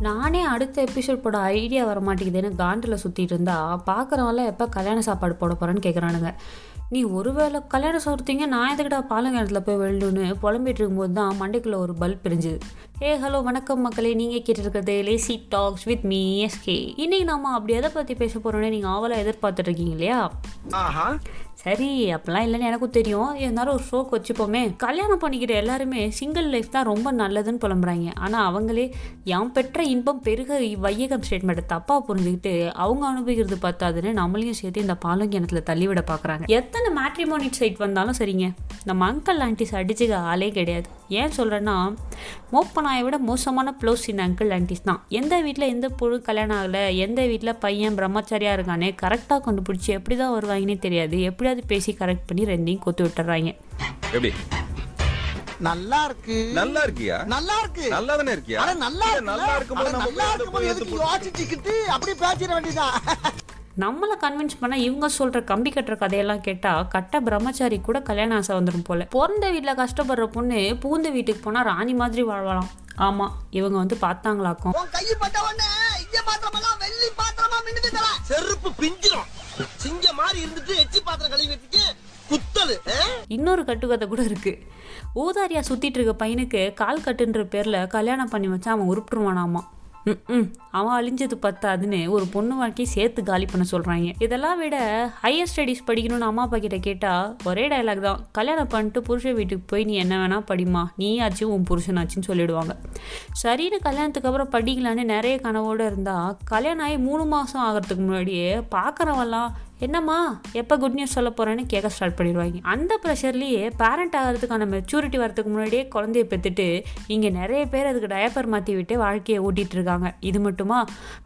நானே அடுத்த எபிசோட் போட ஐடியா வர மாட்டேங்குதுன்னு காண்டில் சுற்றிட்டு இருந்தா பார்க்குறவெல்லாம் எப்போ கல்யாண சாப்பாடு போட போகிறேன்னு கேட்குறானுங்க நீ ஒருவேளை கல்யாணம் சொல்கிறீங்க நான் எதுக்கிட்ட பாலங்கிணத்துல போய் வெள்ளணுன்னு புலம்பிட்டு இருக்கும்போது தான் மண்டைக்குள்ளே ஒரு பல்ப் பிரிஞ்சுது. ஏ ஹலோ வணக்கம் மக்களே. நீங்கள் கேட்டிருக்கிறது lazy talks with me SK இன்னைக்கு நாம அப்படி எதை பற்றி பேச போகிறோன்னே நீங்கள் ஆவலாக எதிர்பார்த்துட்டு இருக்கீங்க இல்லையா சரி அப்பெல்லாம் இல்லைன்னு எனக்கும் தெரியும். இருந்தாலும் ஒரு ஷோக்கு வச்சுப்போமே. கல்யாணம் பண்ணிக்கிற எல்லாருமே சிங்கிள் லைஃப் தான் ரொம்ப நல்லதுன்னு புலம்புறாங்க. ஆனால் அவங்களே யாம் பெற்ற இன்பம் பெருக வையகம் ஸ்டேட்மெண்ட்டை தப்பாக புரிஞ்சுக்கிட்டு அவங்க அனுபவிக்கிறது பார்த்தாதுன்னு நம்மளையும் சேர்த்து இந்த பாலம் கிணத்துல தள்ளிவிட பார்க்குறாங்க எத்தனை மேட்ரிமோனி சைட் வந்தாலும் சரிங்க. நம்ம அங்கிள் ஆன்டிஸ் அடிச்சுக்க ஆளே கிடையாது. ஏன் சொல்கிறேன்னா மோப்பனாயை விட மோசமான ப்ளவுஸ் இந்த அங்கிள் ஆன்டிஸ் தான். எந்த வீட்டில் எந்த பொழு கல்யாணம் ஆகலை எந்த வீட்டில் பையன் பிரம்மச்சாரியாக இருக்கானே கரெக்டாக கண்டுபிடிச்சி எப்படி தான் வருவாங்கன்னே தெரியாது. எப்படியாவது பேசி கரெக்ட் பண்ணி ரெண்டையும் கொத்து விட்டுறாங்க. எப்படி? நல்லா இருக்கு. நல்லா இருக்கியா? நல்லா இருக்கு. நல்லா தானே இருக்கியா? அட நல்லா நல்லா இருக்கும்போது நம்ம நல்லா போய் இருக்கும்போது எதுக்கு யோசிச்சுக்கிட்டு அப்படியே பேசிட வேண்டியதான் நம்மளை கன்வின்ஸ் பண்ண இவங்க சொல்ற கம்பி கட்டுற கதையெல்லாம் கேட்டா கட்ட பிரம்மச்சாரி கூட கல்யாண ஆசை வந்துடும் போல. பிறந்த வீட்டில் கஷ்டப்படுற பொண்ணு பூந்த வீட்டுக்கு போனா ராணி மாதிரி வாழ்வலாம் ஆமா இவங்க வந்து பார்த்தாங்களாக்கும். செருப்பு பிஞ்சிரும். சிங்க மாதிரி இருந்துட்டு எச்சி பாத்திரம் கழுவி வச்சுட்டு குத்தலு இன்னொரு கட்டுக்கதை கூட இருக்கு. ஊதாரியா சுத்திட்டு இருக்க பையனுக்கு கால் கட்டுன்ற பேர்ல கல்யாணம் பண்ணி வச்சா அவன் உருப்பிட்டுருவானாமா ம் அவன் அழிஞ்சது பத்தாதுன்னு ஒரு பொண்ணு வாழ்க்கையை சேர்த்து காலி பண்ண சொல்கிறாங்க இதெல்லாம் விட ஹையர் ஸ்டடீஸ் படிக்கணும்னு அம்மா அப்பா கிட்ட கேட்டால் ஒரே டைலாக் தான். கல்யாணம் பண்ணிட்டு புருஷன் வீட்டுக்கு போய் நீ என்ன வேணால் படிமா நீ ஆச்சு உன் புருஷனாச்சுன்னு சொல்லிடுவாங்க. சரின்னு கல்யாணத்துக்கு அப்புறம் படிக்கலான்னு நிறைய கனவோடு இருந்தால் கல்யாணம் ஆகி மூணு மாதம் ஆகிறதுக்கு முன்னாடியே பார்க்குறவெல்லாம் என்னம்மா எப்போ குட் நியூஸ் சொல்ல போகிறேன்னு கேட்க ஸ்டார்ட் பண்ணிடுவாங்க. அந்த ப்ரெஷர்லேயே பேரண்ட் ஆகிறதுக்கான மெச்சூரிட்டி வரதுக்கு முன்னாடியே குழந்தைய பெற்றுட்டு இங்கே நிறைய பேர் அதுக்கு டயப்பர் மாற்றி விட்டு வாழ்க்கையை ஓட்டிகிட்டு இருக்காங்க. இது மட்டுமா?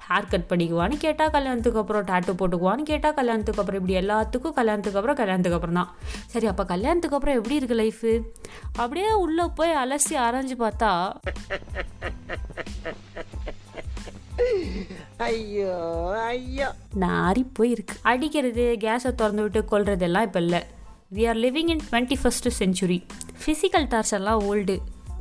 ஹேர் கட் பண்ணிக்குவான்னு கேட்டால் கல்யாணத்துக்கு அப்புறம் டேட்டு போட்டுக்குவான்னு கேட்டால் கல்யாணத்துக்கு அப்புறம் இப்படி எல்லாத்துக்கும் கல்யாணத்துக்கு அப்புறம் கல்யாணத்துக்கு அப்புறம் தான். சரி அப்போ கல்யாணத்துக்கு அப்புறம் எப்படி இருக்குது லைஃபு அப்படியே உள்ளே போய் அலசி ஆராய்ஞ்சு பார்த்தா ஐயோ ஐயோ. நாரி போயிருக்கு. அடிக்கிறது கேஸை திறந்து விட்டு கொள்றதெல்லாம் இப்போ இல்லை. We are living in twenty first century physical டார்ச்சர்லாம் old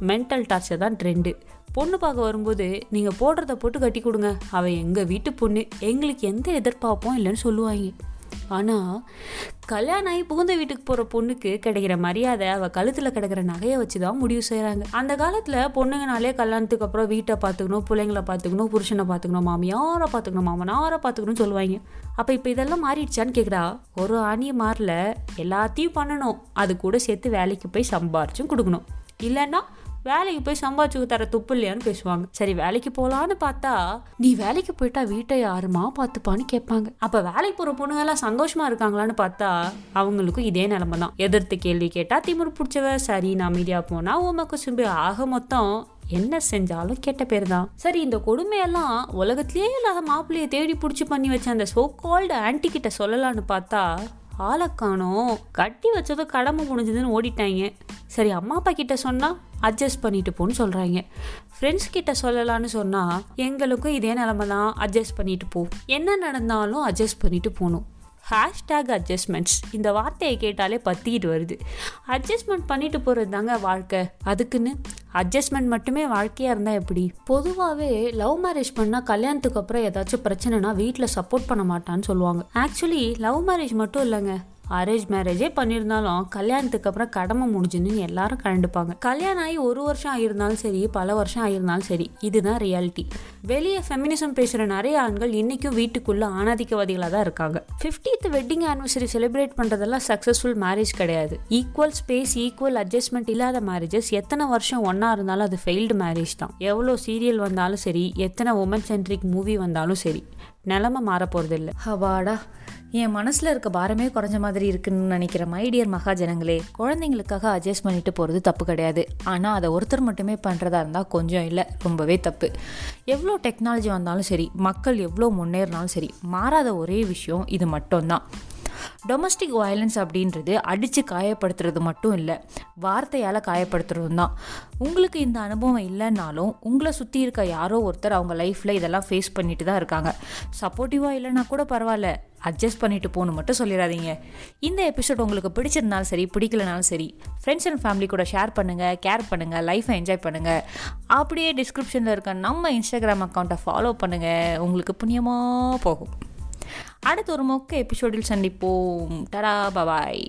mental torture தான் ட்ரெண்டு பொண்ணு பார்க்க வரும்போது நீங்கள் போடுறத போட்டு கட்டி கொடுங்க. அவள் எங்கள் வீட்டு பொண்ணு. எங்களுக்கு எந்த எதிர்பார்ப்பும் இல்லைன்னு சொல்லுவாங்க. ஆனால் கல்யாணம் ஆகி புகுந்த வீட்டுக்கு போகிற பொண்ணுக்கு கிடைக்கிற மரியாதை அவள் கழுத்தில் கிடக்கிற நகையை வச்சு தான் முடிவு செய்கிறாங்க அந்த காலத்தில் பொண்ணுங்கனாலே கல்யாணத்துக்கு அப்புறம் வீட்டை பார்த்துக்கணும் பிள்ளைங்களை பார்த்துக்கணும் புருஷனை பார்த்துக்கணும் மாமியாரை பார்த்துக்கணும் மாமனாரை பார்த்துக்கணும்னு சொல்லுவாங்க. அப்போ இப்போ இதெல்லாம் மாறிடுச்சான்னு கேட்குறா ஒரு ஆணியை மாறல எல்லாத்தையும் பண்ணணும். அது கூட சேர்த்து வேலைக்கு போய் சம்பாரிச்சும் கொடுக்கணும். இல்லைன்னா வேலைக்கு போய் சம்பாதிச்சு தர துப்பு இல்லையான்னு பேசுவாங்க. சரி வேலைக்கு போகலான்னு பார்த்தா நீ வேலைக்கு போயிட்டா வீட்டை யாருமா பார்த்துப்பான்னு கேட்பாங்க. அப்போ வேலைக்கு போகிற பொண்ணுங்க எல்லாம் சந்தோஷமா இருக்காங்களான்னு பார்த்தா அவங்களுக்கும் இதே நிலமை தான் எதிர்த்து கேள்வி கேட்டால் திமுரு பிடிச்சவ சரி நான் மீடியா போனால் உமக்கு சிம்பி ஆக மொத்தம் என்ன செஞ்சாலும் கெட்ட பேர் தான். சரி இந்த கொடுமையெல்லாம் உலகத்திலேயே இல்லாத மாப்பிள்ளையை தேடி பிடிச்சி பண்ணி வச்ச அந்த சோ கால்டு ஆன்டி கிட்ட சொல்லலான்னு பார்த்தா ஆளை கட்டி வச்சதும் கடமை முடிஞ்சதுன்னு ஓடிட்டாங்க சரி அம்மா அப்பா கிட்ட சொன்னால் அட்ஜஸ்ட் பண்ணிட்டு போன்னு சொல்கிறாங்க ஃப்ரெண்ட்ஸ் கிட்ட சொல்லலான்னு சொன்னால் எங்களுக்கும் இதே நிலமை தான் அட்ஜஸ்ட் பண்ணிட்டு போ. என்ன நடந்தாலும் அட்ஜஸ்ட் பண்ணிட்டு போகணும் ஹேஷ்டேக் அட்ஜஸ்ட்மெண்ட்ஸ் இந்த வார்த்தையை கேட்டாலே பற்றிக்கிட்டு வருது. அட்ஜஸ்ட்மெண்ட் பண்ணிட்டு போகிறது தாங்க வாழ்க்கை. அதுக்குன்னு அட்ஜஸ்ட்மெண்ட் மட்டுமே வாழ்க்கையாக இருந்தால் எப்படி? பொதுவாகவே லவ் மேரேஜ் பண்ணால் கல்யாணத்துக்கு அப்புறம் ஏதாச்சும் பிரச்சனைனா வீட்டில் சப்போர்ட் பண்ண மாட்டான்னு சொல்லுவாங்க. ஆக்சுவலி லவ் மேரேஜ் மட்டும் இல்லைங்க. அரேஞ்ச் மேரேஜே பண்ணியிருந்தாலும் கல்யாணத்துக்கு அப்புறம் கடமை முடிஞ்சுன்னு எல்லாரும் கண்டுப்பாங்க கல்யாணம் ஆகி ஒரு வருஷம் ஆகியிருந்தாலும் சரி பல வருஷம் ஆகியிருந்தாலும் சரி இதுதான் ரியாலிட்டி வெளியே ஃபெமினிசம் பேசுகிற நிறைய ஆண்கள் இன்றைக்கும் வீட்டுக்குள்ளே ஆணாதிக்கவாதிகளாக தான் இருக்காங்க. ஃபிஃப்டீத் வெட்டிங் ஆனிவர்சரி செலிப்ரேட் பண்ணுறதெல்லாம் சக்ஸஸ்ஃபுல் மேரேஜ் கிடையாது. ஈக்குவல் ஸ்பேஸ் ஈக்குவல் அட்ஜஸ்ட்மெண்ட் இல்லாத மேரேஜஸ் எத்தனை வருஷம் ஒன்றா இருந்தாலும் அது ஃபெயில்டு மேரேஜ் தான். எவ்வளோ சீரியல் வந்தாலும் சரி எத்தனை உமன் சென்ட்ரிக் மூவி வந்தாலும் சரி நிலமை மாற போகிறதில்ல இல்லை என் மனசில் இருக்க பாரமே குறைஞ்ச மாதிரி இருக்குன்னு நினைக்கிற மைடியர் மகாஜனங்களே குழந்தைங்களுக்காக அட்ஜஸ்ட் பண்ணிட்டு போகிறது தப்பு கிடையாது. ஆனால் அதை ஒருத்தர் மட்டுமே பண்ணுறதா இருந்தால் கொஞ்சம் இல்லை ரொம்பவே தப்பு. எவ்வளோ டெக்னாலஜி வந்தாலும் சரி மக்கள் எவ்வளோ முன்னேறினாலும் சரி மாறாத ஒரே விஷயம் இது மட்டும்தான். டொமஸ்டிக் வயலன்ஸ் அப்படின்றது அடித்து காயப்படுத்துறது மட்டும் இல்லை வார்த்தையால் காயப்படுத்துறதும் தான். உங்களுக்கு இந்த அனுபவம் இல்லைன்னாலும் உங்களை சுற்றி இருக்க யாரோ ஒருத்தர் அவங்க லைஃப்பில் இதெல்லாம் ஃபேஸ் பண்ணிட்டு தான் இருக்காங்க. சப்போர்ட்டிவாக இல்லைன்னா கூட பரவாயில்ல அட்ஜஸ்ட் பண்ணிட்டு போகணும் மட்டும் சொல்லிடாதீங்க. இந்த எபிசோட் உங்களுக்கு பிடிச்சிருந்தாலும் சரி பிடிக்கலனாலும் சரி ஃப்ரெண்ட்ஸ் அண்ட் ஃபேமிலி கூட ஷேர் பண்ணுங்கள் கேர் பண்ணுங்கள் லைஃப்பை என்ஜாய் பண்ணுங்கள் அப்படியே டிஸ்கிரிப்ஷனில் இருக்க நம்ம இன்ஸ்டாகிராம் அக்கௌண்ட்டை ஃபாலோ பண்ணுங்கள் உங்களுக்கு புண்ணியமாக போகும். அடுத்த ஒரு மொக்க எபிசோடில் சந்திப்போம். டடா பபாய்